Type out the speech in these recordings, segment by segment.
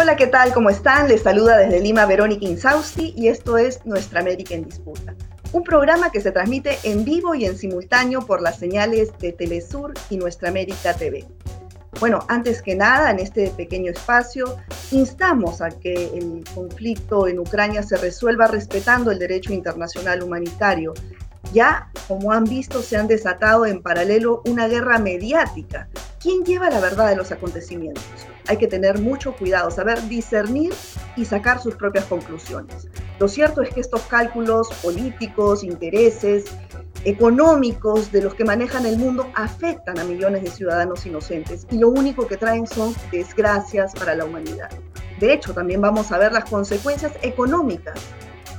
Hola, ¿qué tal? ¿Cómo están? Les saluda desde Lima Verónica Insausti y esto es Nuestra América en Disputa, un programa que se transmite en vivo y en simultáneo por las señales de Telesur y Nuestra América TV. Bueno, antes que nada, en este pequeño espacio, instamos a que el conflicto en Ucrania se resuelva respetando el derecho internacional humanitario. Ya, como han visto, se han desatado en paralelo una guerra mediática. ¿Quién lleva la verdad de los acontecimientos? Hay que tener mucho cuidado, saber discernir y sacar sus propias conclusiones. Lo cierto es que estos cálculos políticos, intereses, económicos de los que manejan el mundo afectan a millones de ciudadanos inocentes y lo único que traen son desgracias para la humanidad. De hecho, también vamos a ver las consecuencias económicas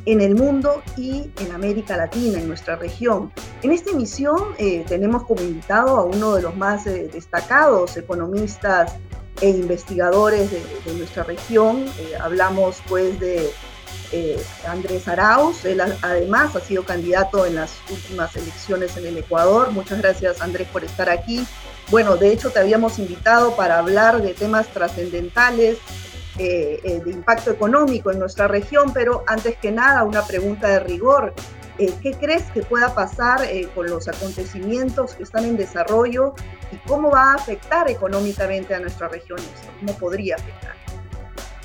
en el mundo y en América Latina, en nuestra región. En esta emisión eh, tenemos como invitado a uno de los más eh, destacados economistas e investigadores de, nuestra región. Eh, hablamos pues de eh, Andrés Arauz. Él además ha sido candidato en las últimas elecciones en el Ecuador. Muchas gracias Andrés por estar aquí. Bueno, de hecho te habíamos invitado para hablar de temas trascendentales, eh, de impacto económico en nuestra región, pero antes que nada una pregunta de rigor. ¿Qué crees que pueda pasar con los acontecimientos que están en desarrollo y cómo va a afectar económicamente a nuestra región ¿Cómo podría afectar?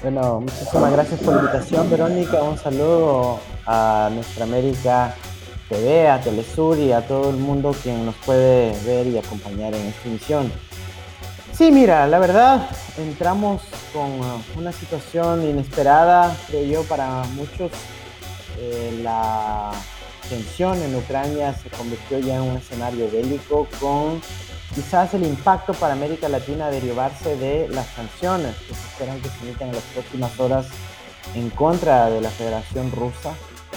Bueno, muchísimas gracias por la invitación, Verónica. Un saludo a Nuestra América TV, a Telesur y a todo el mundo quien nos puede ver y acompañar en esta emisión. Sí, mira, la verdad, entramos con una situación inesperada, creo yo, para muchos. Eh, la tensión en Ucrania se convirtió ya en un escenario bélico con quizás el impacto para América Latina derivarse de las sanciones que se esperan que se emiten en las próximas horas en contra de la Federación Rusa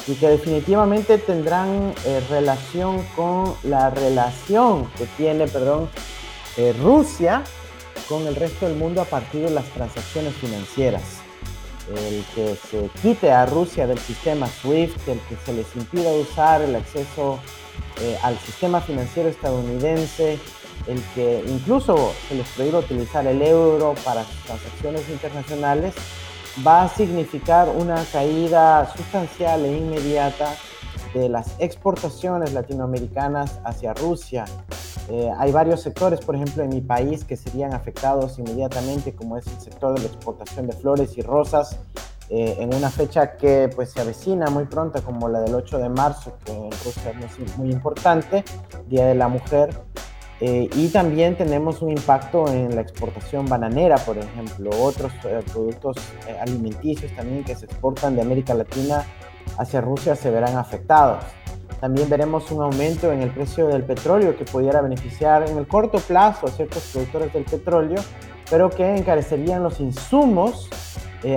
y que definitivamente tendrán eh, relación con la relación que tiene, perdón, eh, Rusia con el resto del mundo a partir de las transacciones financieras. El que se quite a Rusia del sistema SWIFT, el que se les impida usar el acceso eh, al sistema financiero estadounidense, el que incluso se les prohíba utilizar el euro para transacciones internacionales, va a significar una caída sustancial e inmediata de las exportaciones latinoamericanas hacia Rusia. Eh, hay varios sectores, por ejemplo, en mi país que serían afectados inmediatamente, como es el sector de la exportación de flores y rosas, eh, en una fecha que pues, se avecina muy pronto, como la del 8 de marzo, que en Rusia es muy importante, Día de la Mujer. Eh, y también tenemos un impacto en la exportación bananera, por ejemplo, otros productos alimenticios también que se exportan de América Latina hacia Rusia se verán afectados. También veremos un aumento en el precio del petróleo que pudiera beneficiar en el corto plazo a ciertos productores del petróleo, pero que encarecerían los insumos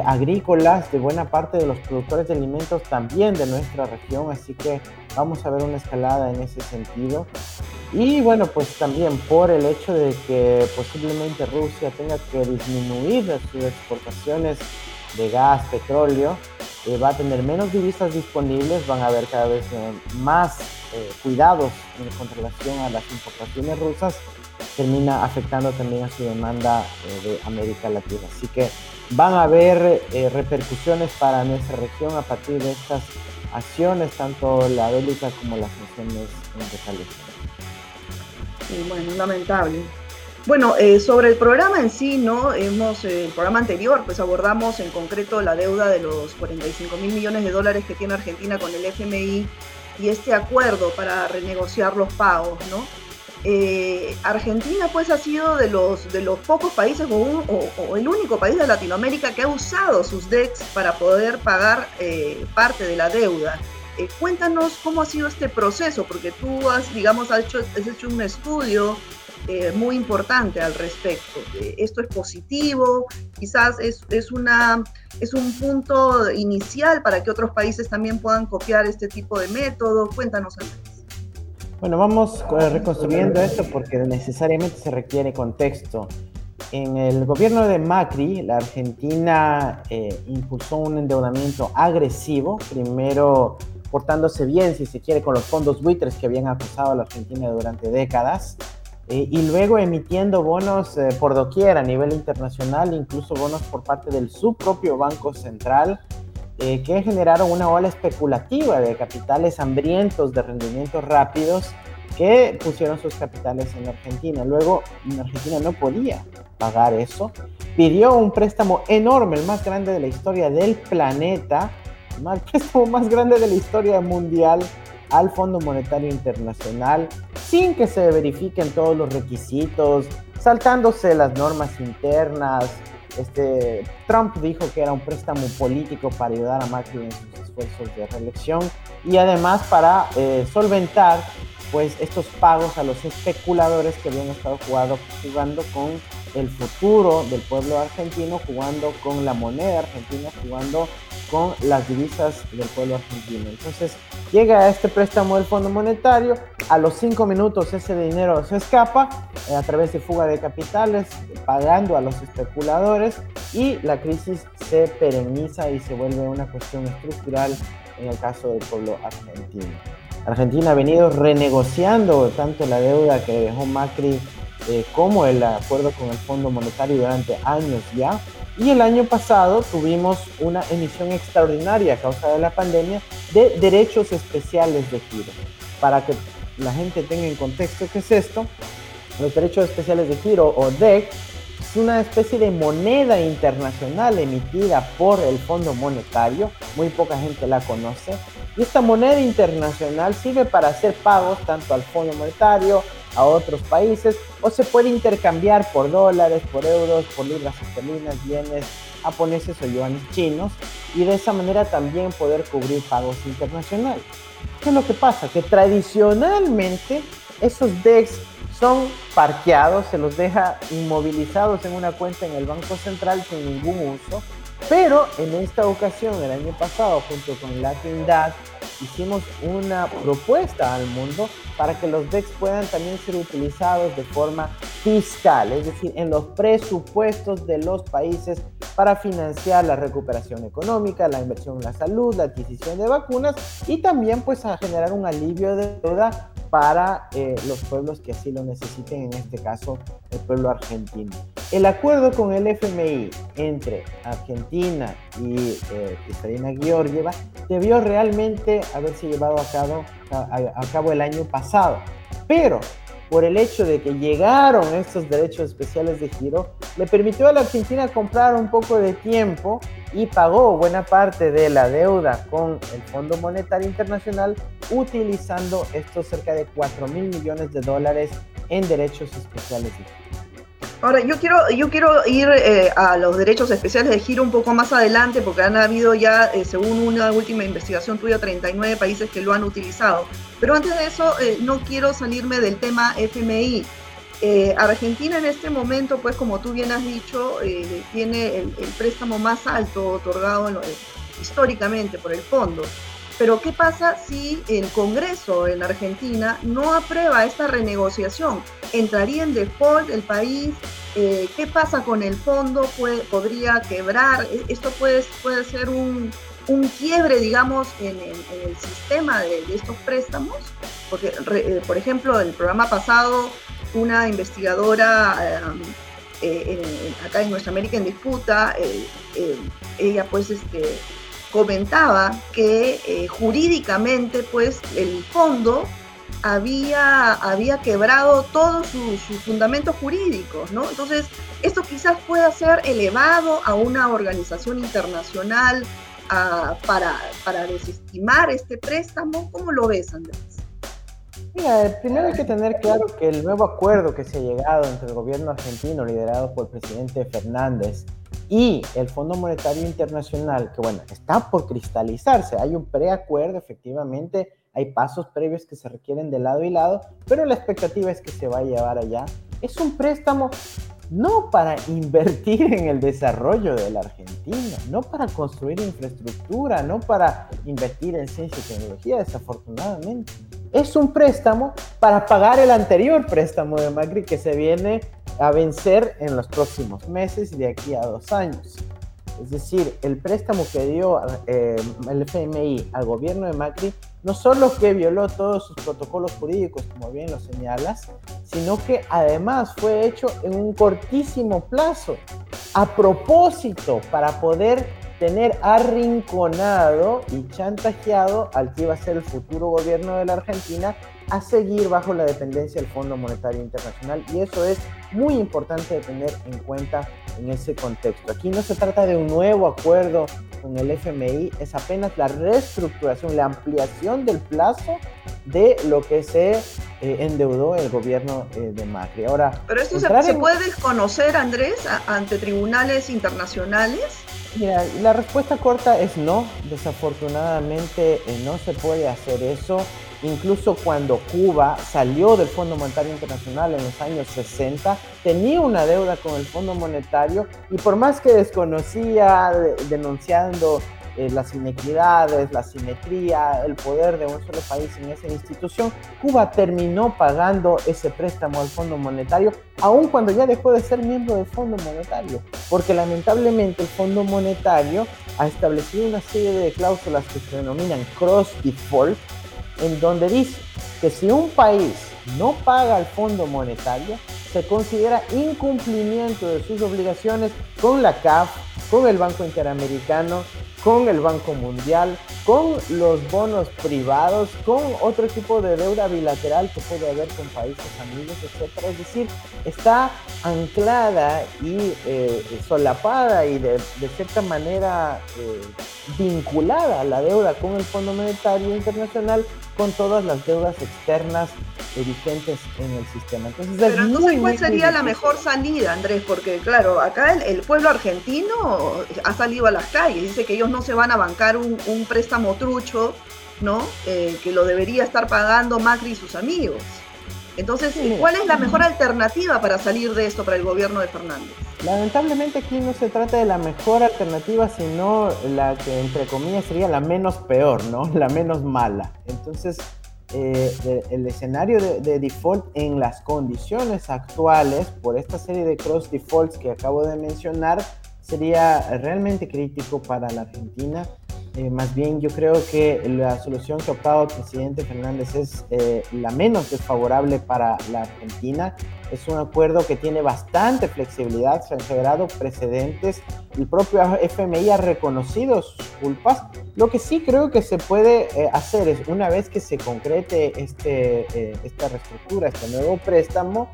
agrícolas de buena parte de los productores de alimentos también de nuestra región, así que vamos a ver una escalada en ese sentido. Y bueno, pues también por el hecho de que posiblemente Rusia tenga que disminuir sus exportaciones de gas, petróleo, eh, va a tener menos divisas disponibles, van a haber cada vez eh, más eh, cuidados con relación a las importaciones rusas, termina afectando también a su demanda de América Latina. Así que van a haber repercusiones para nuestra región a partir de estas acciones, tanto la bélica como las sanciones retaliatorias bueno, lamentable. Bueno, eh, sobre el programa en sí, ¿no? Hemos, eh, el programa anterior, pues abordamos en concreto la deuda de los 45 mil millones de dólares que tiene Argentina con el FMI y este acuerdo para renegociar los pagos, ¿no? Eh, Argentina pues ha sido de los, de los pocos países o, el único país de Latinoamérica que ha usado sus DEX para poder pagar parte de la deuda. Cuéntanos cómo ha sido este proceso, porque tú has, digamos, has hecho, has hecho un estudio eh, muy importante al respecto. Eh, esto es positivo, quizás es, es, una, es un punto inicial para que otros países también puedan copiar este tipo de método. Cuéntanos, Andrés. Bueno, vamos reconstruyendo esto porque necesariamente se requiere contexto. En el gobierno de Macri, la Argentina impulsó un endeudamiento agresivo, primero portándose bien, si se quiere, con los fondos buitres que habían acusado a la Argentina durante décadas. Eh, y luego emitiendo bonos eh, por doquier a nivel internacional, incluso bonos por parte del su propio Banco Central, eh, que generaron una ola especulativa de capitales hambrientos de rendimientos rápidos que pusieron sus capitales en Argentina. Luego, en Argentina no podía pagar eso. Pidió un préstamo enorme, el más grande de la historia del planeta, el préstamo más grande de la historia mundial al Fondo Monetario Internacional, sin que se verifiquen todos los requisitos, saltándose las normas internas. Este, Trump dijo que era un préstamo político para ayudar a Macri en sus esfuerzos de reelección y además para eh, solventar pues estos pagos a los especuladores que habían estado jugando, jugando con el futuro del pueblo argentino, jugando con la moneda argentina, jugando con las divisas del pueblo argentino. Entonces llega este préstamo del Fondo Monetario, a los cinco minutos ese dinero se escapa eh, a través de fuga de capitales, pagando a los especuladores y la crisis se perenniza y se vuelve una cuestión estructural en el caso del pueblo argentino. Argentina ha venido renegociando tanto la deuda que dejó Macri eh, como el acuerdo con el Fondo Monetario durante años ya. Y el año pasado tuvimos una emisión extraordinaria a causa de la pandemia de derechos especiales de giro. Para que la gente tenga en contexto qué es esto, los derechos especiales de giro o DEC es una especie de moneda internacional emitida por el Fondo Monetario, muy poca gente la conoce, y esta moneda internacional sirve para hacer pagos tanto al Fondo Monetario, a otros países, o se puede intercambiar por dólares, por euros, por libras esterlinas, yenes japoneses o yuanes chinos, y de esa manera también poder cubrir pagos internacionales. ¿Qué es lo que pasa? Que tradicionalmente esos DEX son parqueados, se los deja inmovilizados en una cuenta en el Banco Central sin ningún uso, pero en esta ocasión, el año pasado, junto con Latindad, hicimos una propuesta al mundo para que los DEX puedan también ser utilizados de forma fiscal, es decir, en los presupuestos de los países para financiar la recuperación económica, la inversión en la salud, la adquisición de vacunas y también pues a generar un alivio de deuda para eh, los pueblos que así lo necesiten, en este caso el pueblo argentino. El acuerdo con el FMI entre Argentina y eh, Cristalina Georgieva debió realmente haberse llevado a cabo, a cabo el año pasado, pero por el hecho de que llegaron estos derechos especiales de giro, le permitió a la Argentina comprar un poco de tiempo y pagó buena parte de la deuda con el Fondo Monetario Internacional utilizando estos cerca de 4 mil millones de dólares en derechos especiales de giro. Ahora, yo quiero, yo quiero ir eh, a los derechos especiales de giro un poco más adelante, porque han habido ya, eh, según una última investigación tuya, 39 países que lo han utilizado. Pero antes de eso, eh, no quiero salirme del tema FMI. Argentina en este momento, pues como tú bien has dicho, tiene el, préstamo más alto otorgado históricamente por el fondo. Pero ¿qué pasa si el Congreso en Argentina no aprueba esta renegociación? ¿Entraría en default el país? Eh, ¿Qué pasa con el fondo? ¿Podría quebrar? E, ¿Esto puede, puede ser un, quiebre, digamos, en el, sistema de, estos préstamos? Porque, eh, por ejemplo, el programa pasado, una investigadora... Eh, acá en Nuestra América en Disputa, ella pues este, comentaba que eh, jurídicamente pues el fondo había, había quebrado todos sus, fundamentos jurídicos, ¿no? Entonces, esto quizás pueda ser elevado a una organización internacional para, para desestimar este préstamo. ¿Cómo lo ves, Andrés? Mira, primero hay que tener claro que el nuevo acuerdo que se ha llegado entre el gobierno argentino, liderado por el presidente Fernández, y el Fondo Monetario Internacional, que bueno, está por cristalizarse, hay un preacuerdo, efectivamente, hay pasos previos que se requieren de lado y lado, pero la expectativa es que se va a llevar allá. Es un préstamo no para invertir en el desarrollo de la Argentina, no para construir infraestructura, no para invertir en ciencia y tecnología, desafortunadamente. Es un préstamo para pagar el anterior préstamo de Macri que se viene a vencer en los próximos meses y de aquí a dos años. Es decir, el préstamo que dio eh, el FMI al gobierno de Macri no solo que violó todos sus protocolos jurídicos, como bien lo señalas, sino que además fue hecho en un cortísimo plazo, a propósito, para poder tener arrinconado y chantajeado al que iba a ser el futuro gobierno de la Argentina a seguir bajo la dependencia del Fondo Monetario Internacional y eso es muy importante de tener en cuenta en ese contexto. Aquí no se trata de un nuevo acuerdo con el FMI, es apenas la reestructuración, la ampliación del plazo de lo que se eh, endeudó el gobierno eh, de Macri. Ahora, pero esto se, puede desconocer, Andrés, ante tribunales internacionales. Mira, la respuesta corta es no. Desafortunadamente eh, no se puede hacer eso. Incluso cuando Cuba salió del Fondo Monetario Internacional en los años 60, tenía una deuda con el Fondo Monetario y por más que desconocía, denunciando eh, las inequidades, la simetría, el poder de un solo país en esa institución, Cuba terminó pagando ese préstamo al Fondo Monetario, aun cuando ya dejó de ser miembro del Fondo Monetario, porque lamentablemente el Fondo Monetario ha establecido una serie de cláusulas que se denominan cross default, en donde dice que si un país no paga al Fondo Monetario, se considera incumplimiento de sus obligaciones con la CAF, con el Banco Interamericano, con el Banco Mundial, con los bonos privados, con otro tipo de deuda bilateral que puede haber con países amigos, etc. Es decir, está anclada y eh, solapada y de, cierta manera eh, vinculada la deuda con el Fondo Monetario Internacional con todas las deudas externas vigentes en el sistema. Entonces, Pero entonces, ¿cuál sería la mejor salida, Andrés? Porque, claro, acá el, pueblo argentino ha salido a las calles, dice que ellos no se van a bancar un, préstamo trucho, ¿no? Eh, que lo debería estar pagando Macri y sus amigos. Entonces, ¿cuál es la mejor alternativa para salir de esto para el gobierno de Fernández? Lamentablemente aquí no se trata de la mejor alternativa, sino la que entre comillas sería la menos peor, ¿no? La menos mala. Entonces, eh, el escenario de, default en las condiciones actuales, por esta serie de cross defaults que acabo de mencionar, sería realmente crítico para la Argentina. Eh, más bien, yo creo que la solución que ha optado el presidente Fernández es eh, la menos desfavorable para la Argentina. Es un acuerdo que tiene bastante flexibilidad, se han generado precedentes. El propio FMI ha reconocido sus culpas. Lo que sí creo que se puede eh, hacer es, una vez que se concrete este, esta reestructura, este nuevo préstamo,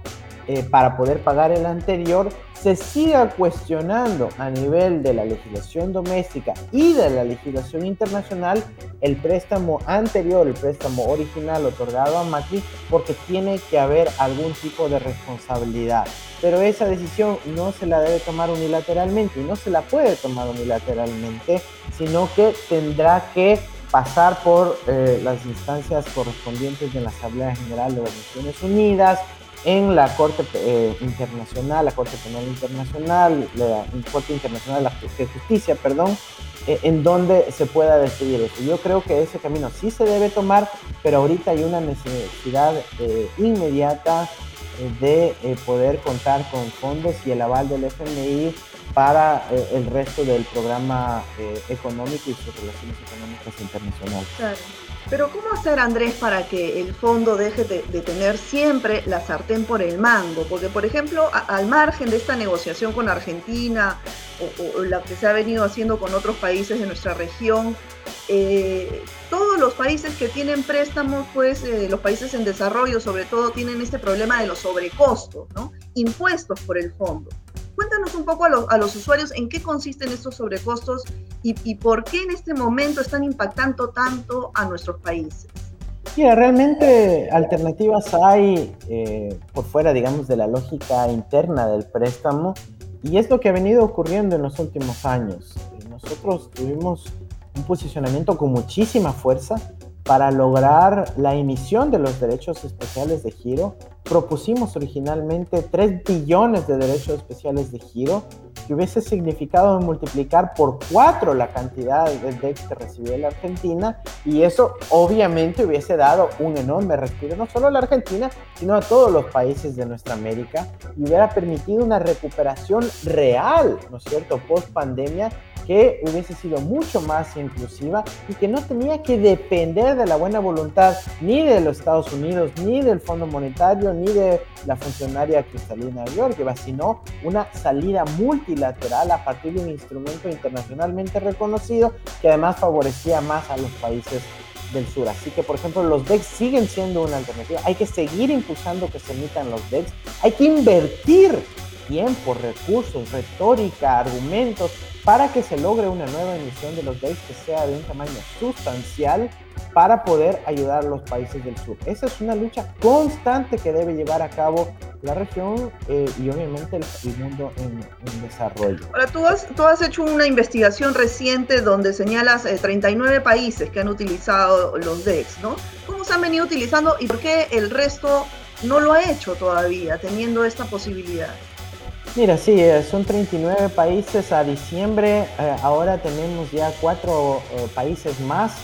eh, para poder pagar el anterior, se siga cuestionando a nivel de la legislación doméstica y de la legislación internacional el préstamo anterior, el préstamo original otorgado a Macri, porque tiene que haber algún tipo de responsabilidad. Pero esa decisión no se la debe tomar unilateralmente y no se la puede tomar unilateralmente, sino que tendrá que pasar por eh, las instancias correspondientes de la Asamblea General de las Naciones Unidas, en la Corte eh, Internacional, la Corte Penal Internacional, la Corte Internacional de Justicia, perdón, eh, en donde se pueda decidir eso. Yo creo que ese camino sí se debe tomar, pero ahorita hay una necesidad eh, inmediata de poder contar con fondos y el aval del FMI para el resto del programa económico y sus relaciones económicas internacionales. Claro. Pero ¿cómo hacer, Andrés, para que el fondo deje de, tener siempre la sartén por el mango? Porque, por ejemplo, al margen de esta negociación con Argentina o, la que se ha venido haciendo con otros países de nuestra región, eh, todos los países que tienen préstamos, pues eh, los países en desarrollo sobre todo, tienen este problema de los sobrecostos, ¿no? Impuestos por el fondo. Cuéntanos un poco a, los usuarios en qué consisten estos sobrecostos y, por qué en este momento están impactando tanto a nuestros países. Mira, realmente alternativas hay eh, por fuera, digamos, de la lógica interna del préstamo y es lo que ha venido ocurriendo en los últimos años. Nosotros tuvimos un posicionamiento con muchísima fuerza para lograr la emisión de los derechos especiales de giro, propusimos originalmente 3 billones de derechos especiales de giro, que hubiese significado multiplicar por 4 la cantidad de DEX que recibía la Argentina, y eso obviamente hubiese dado un enorme respiro, no solo a la Argentina, sino a todos los países de nuestra América, y hubiera permitido una recuperación real, ¿no es cierto?, post pandemia que hubiese sido mucho más inclusiva y que no tenía que depender de la buena voluntad ni de los Estados Unidos, ni del Fondo Monetario, ni de la funcionaria Cristalina Georgieva, sino una salida multilateral a partir de un instrumento internacionalmente reconocido que además favorecía más a los países del sur. Así que, por ejemplo, los DEX siguen siendo una alternativa. Hay que seguir impulsando que se emitan los DEX. Hay que invertir tiempo, recursos, retórica, argumentos para que se logre una nueva emisión de los DEX que sea de un tamaño sustancial para poder ayudar a los países del sur. Esa es una lucha constante que debe llevar a cabo la región eh, y obviamente el, mundo en, desarrollo. Ahora, tú has, tú has hecho una investigación reciente donde señalas 39 eh, países que han utilizado los DEX, ¿no? ¿Cómo se han venido utilizando y por qué el resto no lo ha hecho todavía, teniendo esta posibilidad? Mira, sí, eh, son 39 países a diciembre. ahora tenemos ya cuatro países más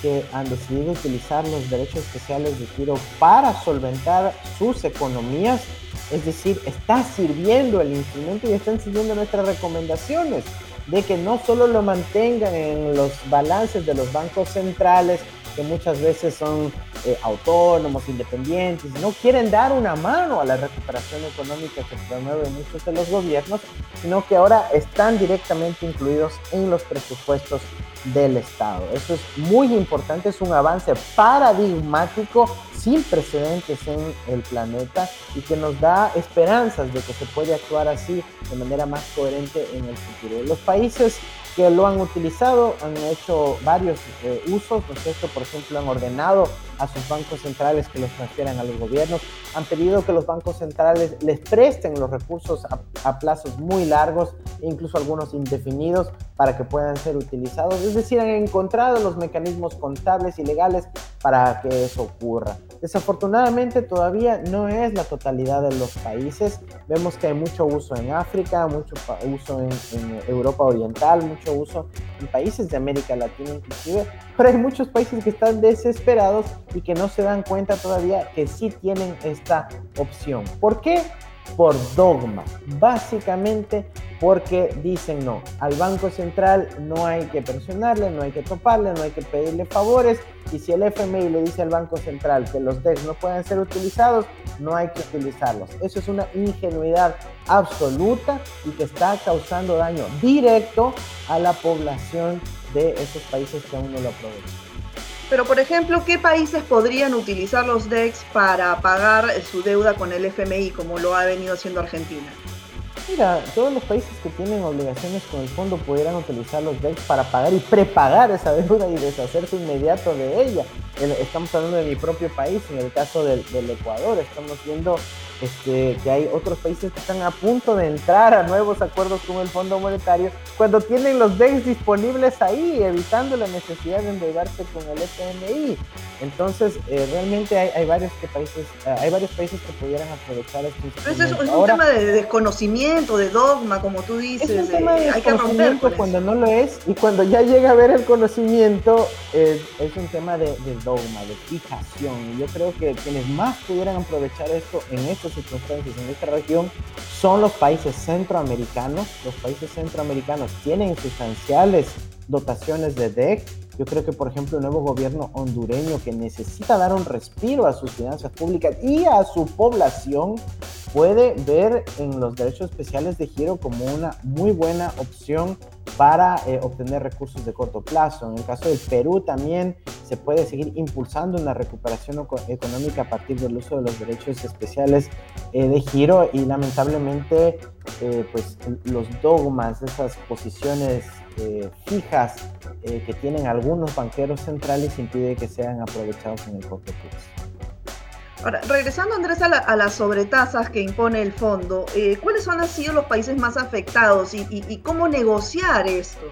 que han decidido utilizar los derechos especiales de giro para solventar sus economías. Es decir, está sirviendo el instrumento y están siguiendo nuestras recomendaciones de que no solo lo mantengan en los balances de los bancos centrales, que muchas veces son eh, autónomos, independientes, no quieren dar una mano a la recuperación económica que promueven muchos de los gobiernos, sino que ahora están directamente incluidos en los presupuestos del Estado. Eso es muy importante, es un avance paradigmático sin precedentes en el planeta y que nos da esperanzas de que se puede actuar así de manera más coherente en el futuro. Los países que lo han utilizado, han hecho varios eh, usos, ¿no Por ejemplo, han ordenado a sus bancos centrales que los transfieran a los gobiernos, han pedido que los bancos centrales les presten los recursos a, plazos muy largos incluso algunos indefinidos para que puedan ser utilizados. Es decir, han encontrado los mecanismos contables y legales para que eso ocurra. Desafortunadamente todavía no es la totalidad de los países. Vemos que hay mucho uso en África, mucho uso en, Europa Oriental, mucho uso en países de América Latina inclusive, pero hay muchos países que están desesperados y que no se dan cuenta todavía que sí tienen esta opción. ¿Por qué? Por dogma, básicamente porque dicen no, al Banco Central no hay que presionarle, no hay que toparle, no hay que pedirle favores y si el FMI le dice al Banco Central que los DEX no pueden ser utilizados, no hay que utilizarlos. Eso es una ingenuidad absoluta y que está causando daño directo a la población de esos países que aún no lo aprovechan. Pero, por ejemplo, ¿qué países podrían utilizar los DEX para pagar su deuda con el FMI, como lo ha venido haciendo Argentina? Mira, todos los países que tienen obligaciones con el fondo pudieran utilizar los DEX para pagar y prepagar esa deuda y deshacerse inmediato de ella. Estamos hablando de mi propio país, en el caso del, del Ecuador, estamos viendo este, que hay otros países que están a punto de entrar a nuevos acuerdos con el Fondo Monetario cuando tienen los DEX disponibles ahí, evitando la necesidad de endeudarse con el FMI. Entonces, eh, realmente hay, varios que países, eh, hay varios países que pudieran aprovechar este Pero es, un tema de desconocimiento, de dogma, como tú dices. Es un tema de, desconocimiento cuando no lo es y cuando ya llega a ver el conocimiento es un tema de, de, dogma, de fijación. Y yo creo que quienes más pudieran aprovechar esto en estos circunstancias en esta región son los países centroamericanos. Los países centroamericanos tienen sustanciales dotaciones de DEC. Yo creo que, por ejemplo, el nuevo gobierno hondureño que necesita dar un respiro a sus finanzas públicas y a su población puede ver en los derechos especiales de giro como una muy buena opción para eh, obtener recursos de corto plazo. En el caso del Perú también se puede seguir impulsando una recuperación económica a partir del uso de los derechos especiales eh, de giro y lamentablemente eh, pues los dogmas, esas posiciones fijas que tienen algunos banqueros centrales impide que sean aprovechados en el corto plazo. Ahora, regresando Andrés a, las sobretasas que impone el fondo, eh, ¿cuáles han sido los países más afectados y, cómo negociar esto?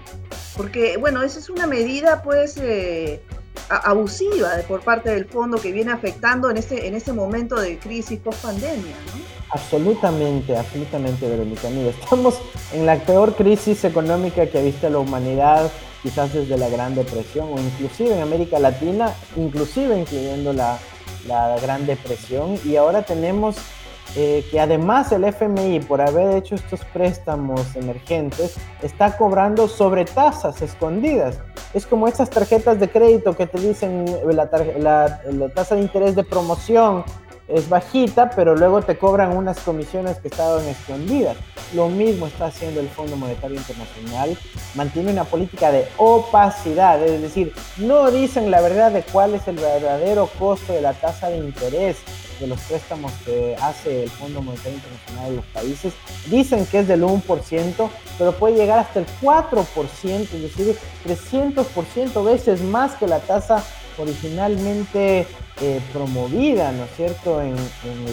Porque, bueno, esa es una medida pues eh, abusiva por parte del fondo que viene afectando en este, en este momento de crisis post pandemia, ¿no? Absolutamente, absolutamente, Verónica. Mira, estamos en la peor crisis económica que ha visto la humanidad, quizás desde la Gran Depresión o inclusive en América Latina, inclusive incluyendo la, la Gran Depresión y ahora tenemos eh, que además el FMI, por haber hecho estos préstamos emergentes, está cobrando sobre tasas escondidas. Es como esas tarjetas de crédito que te dicen la, la tasa de interés de promoción es bajita, pero luego te cobran unas comisiones que estaban escondidas. Lo mismo está haciendo el Fondo Monetario Internacional, mantiene una política de opacidad, es decir, no dicen la verdad de cuál es el verdadero costo de la tasa de interés de los préstamos que hace el Fondo Monetario Internacional de los países. Dicen que es del 1%, pero puede llegar hasta el 4%, es decir, 300% veces más que la tasa originalmente eh, promovida, ¿no es cierto?, en,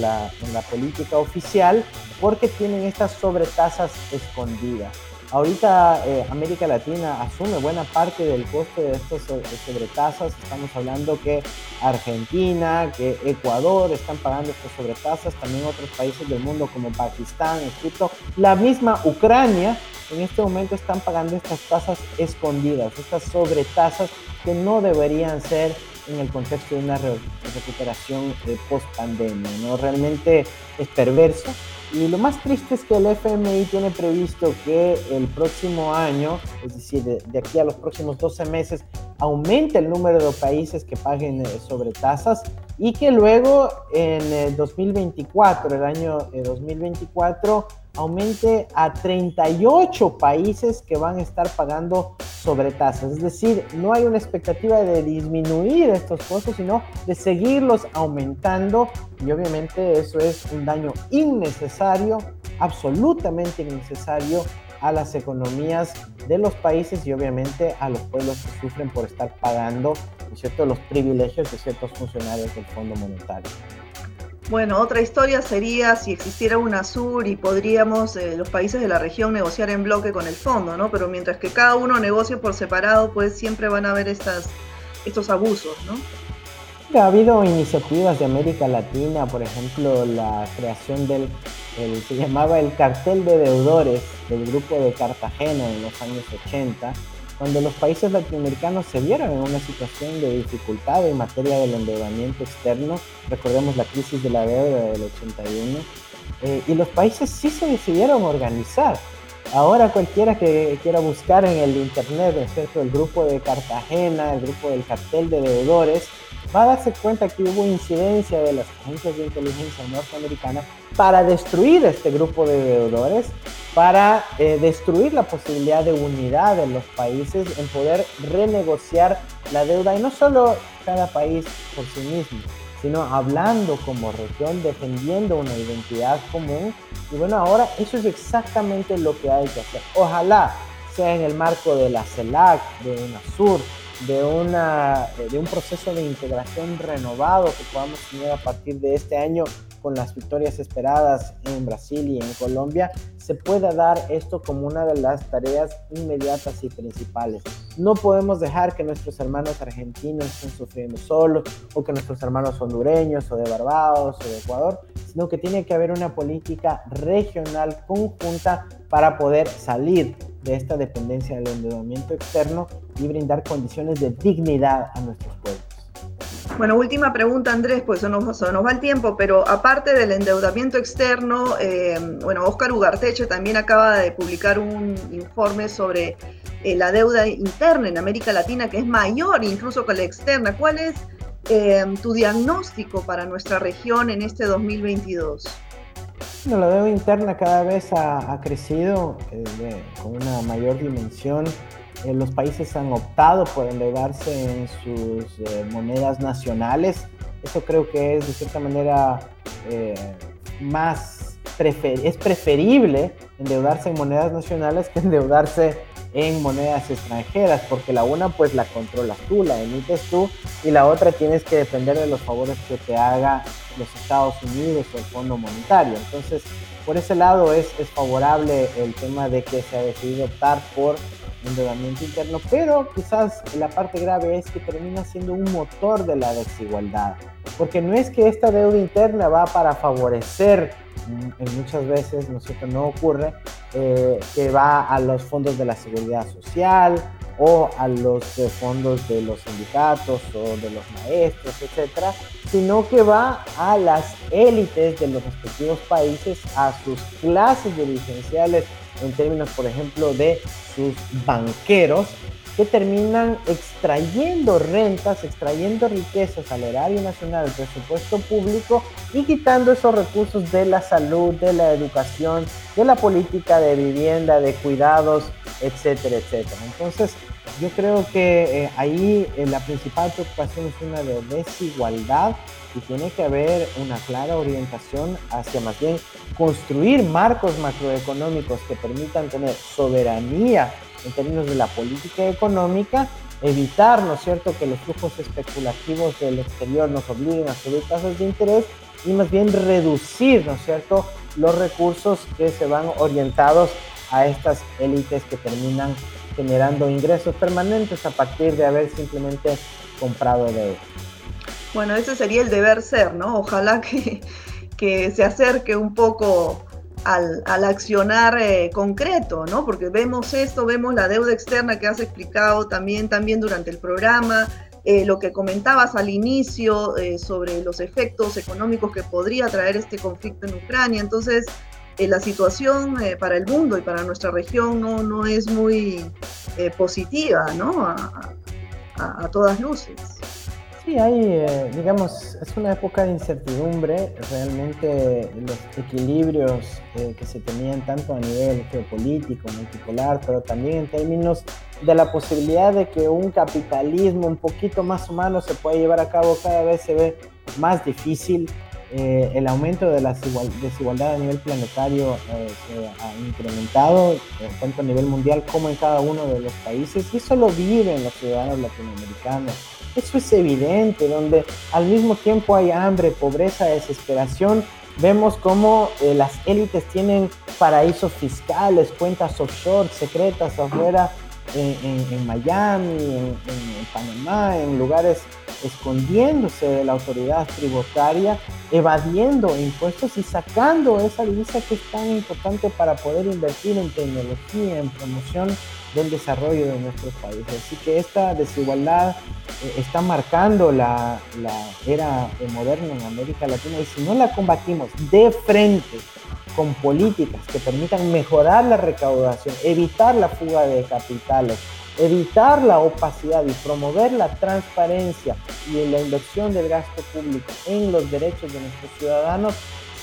la, política oficial, porque tienen estas sobretasas escondidas. Ahorita eh, América Latina asume buena parte del coste de estas sobretasas. Estamos hablando que Argentina, que Ecuador están pagando estas sobretasas, también otros países del mundo como Pakistán, Egipto, la misma Ucrania en este momento están pagando estas tasas escondidas, estas sobretasas que no deberían ser en el contexto de una recuperación eh, post pandemia. ¿no? Realmente es perverso. Y lo más triste es que el FMI tiene previsto que el próximo año, es decir, de, aquí a los próximos 12 meses, aumente el número de países que paguen eh, sobre tasas y que luego en 2024, el año 2024, eh, aumente a 38 países que van a estar pagando sobre tasas. Es decir, no hay una expectativa de disminuir estos costos, sino de seguirlos aumentando y obviamente eso es un daño innecesario, absolutamente innecesario a las economías de los países y obviamente a los pueblos que sufren por estar pagando ¿cierto? los privilegios de ciertos funcionarios del Fondo Monetario. Bueno, otra historia sería si existiera una sur y podríamos eh, los países de la región negociar en bloque con el fondo, ¿no? Pero mientras que cada uno negocie por separado, pues siempre van a haber estas, estos abusos, ¿no? Ha habido iniciativas de América Latina, por ejemplo, la creación del, se llamaba el cartel de deudores del grupo de Cartagena en los años 80, cuando los países latinoamericanos se vieron en una situación de dificultad en materia del endeudamiento externo, recordemos la crisis de la deuda del 81, eh, y los países sí se decidieron organizar. Ahora cualquiera que quiera buscar en el internet, el grupo de Cartagena, el grupo del cartel de deudores, va a darse cuenta que hubo incidencia de las agencias de inteligencia norteamericanas para destruir este grupo de deudores para eh, destruir la posibilidad de unidad de los países en poder renegociar la deuda y no solo cada país por sí mismo, sino hablando como región, defendiendo una identidad común. Y bueno, ahora eso es exactamente lo que hay que hacer. Ojalá sea en el marco de la CELAC, de UNASUR, de, una, de un proceso de integración renovado que podamos tener a partir de este año con las victorias esperadas en Brasil y en Colombia, se pueda dar esto como una de las tareas inmediatas y principales. No podemos dejar que nuestros hermanos argentinos estén sufriendo solos o que nuestros hermanos hondureños o de Barbados o de Ecuador, sino que tiene que haber una política regional conjunta para poder salir de esta dependencia del endeudamiento externo y brindar condiciones de dignidad a nuestros pueblos. Bueno, última pregunta, Andrés, pues se nos, nos va el tiempo, pero aparte del endeudamiento externo, eh, bueno, Oscar Ugarteche también acaba de publicar un informe sobre eh, la deuda interna en América Latina, que es mayor incluso que la externa. ¿Cuál es eh, tu diagnóstico para nuestra región en este 2022? Bueno, la deuda interna cada vez ha crecido con una mayor dimensión eh, los países han optado por endeudarse en sus eh, monedas nacionales. Eso creo que es de cierta manera eh, más es preferible endeudarse en monedas nacionales que endeudarse en monedas extranjeras, porque la una pues la controlas tú, la emites tú, y la otra tienes que depender de los favores que te haga los Estados Unidos o el Fondo Monetario. Entonces, por ese lado es, es favorable el tema de que se ha decidido optar por endeudamiento interno, pero quizás la parte grave es que termina siendo un motor de la desigualdad, porque no es que esta deuda interna va para favorecer, mm, en muchas veces, ¿no no ocurre, eh, que va a los fondos de la seguridad social o a los eh, fondos de los sindicatos o de los maestros, etcétera, sino que va a las élites de los respectivos países, a sus clases dirigenciales en términos, por ejemplo, de sus banqueros, que terminan extrayendo rentas, extrayendo riquezas al erario nacional, al presupuesto público y quitando esos recursos de la salud, de la educación, de la política de vivienda, de cuidados, etcétera, etcétera. Entonces, yo creo que eh, ahí eh, la principal preocupación es una de desigualdad y tiene que haber una clara orientación hacia más bien construir marcos macroeconómicos que permitan tener soberanía en términos de la política económica, evitar, ¿no es cierto?, que los flujos especulativos del exterior nos obliguen a subir tasas de interés y más bien reducir, ¿no es cierto?, los recursos que se van orientados a estas élites que terminan generando ingresos permanentes a partir de haber simplemente comprado de Bueno, ese sería el deber ser, ¿no? Ojalá que, que se acerque un poco al, al accionar eh, concreto, ¿no? Porque vemos esto, vemos la deuda externa que has explicado también, también durante el programa, eh, lo que comentabas al inicio eh, sobre los efectos económicos que podría traer este conflicto en Ucrania. Entonces, la situación para el mundo y para nuestra región no, no es muy positiva, ¿no? A, a, a todas luces. Sí, hay, eh, digamos, es una época de incertidumbre. Realmente los equilibrios eh, que se tenían tanto a nivel geopolítico, multipolar, pero también en términos de la posibilidad de que un capitalismo un poquito más humano se pueda llevar a cabo cada vez se ve más difícil. Eh, el aumento de la desigualdad a nivel planetario se ha incrementado, tanto a nivel mundial como en cada uno de los países, y eso lo viven los ciudadanos latinoamericanos eso es evidente, donde al mismo tiempo hay hambre, pobreza, desesperación. Vemos cómo eh, las élites tienen paraísos fiscales, cuentas offshore, secretas afuera, en, Miami, en, Panamá, en lugares escondiéndose de la autoridad tributaria, evadiendo impuestos y sacando esa divisa que es tan importante para poder invertir en tecnología, en promoción del desarrollo de nuestros países. Así que esta desigualdad eh, está marcando la, era moderna en América Latina y si no la combatimos de frente con políticas que permitan mejorar la recaudación, evitar la fuga de capitales, evitar la opacidad y promover la transparencia y la inversión del gasto público en los derechos de nuestros ciudadanos,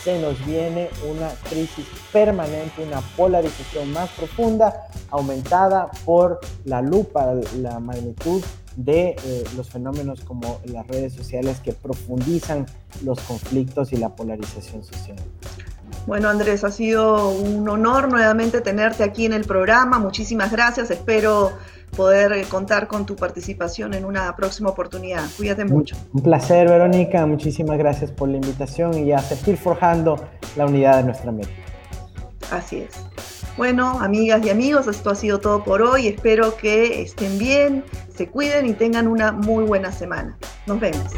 se nos viene una crisis permanente, una polarización más profunda, aumentada por la lupa, la magnitud de eh, los fenómenos como las redes sociales que profundizan los conflictos y la polarización social. Bueno, Andrés, ha sido un honor nuevamente tenerte aquí en el programa. Muchísimas gracias. Espero poder contar con tu participación en una próxima oportunidad. Cuídate mucho. Un placer, Verónica. Muchísimas gracias por la invitación y a seguir forjando la unidad de nuestra América. Así es. Bueno, amigas y amigos, esto ha sido todo por hoy. Espero que estén bien, se cuiden y tengan una muy buena semana. Nos vemos.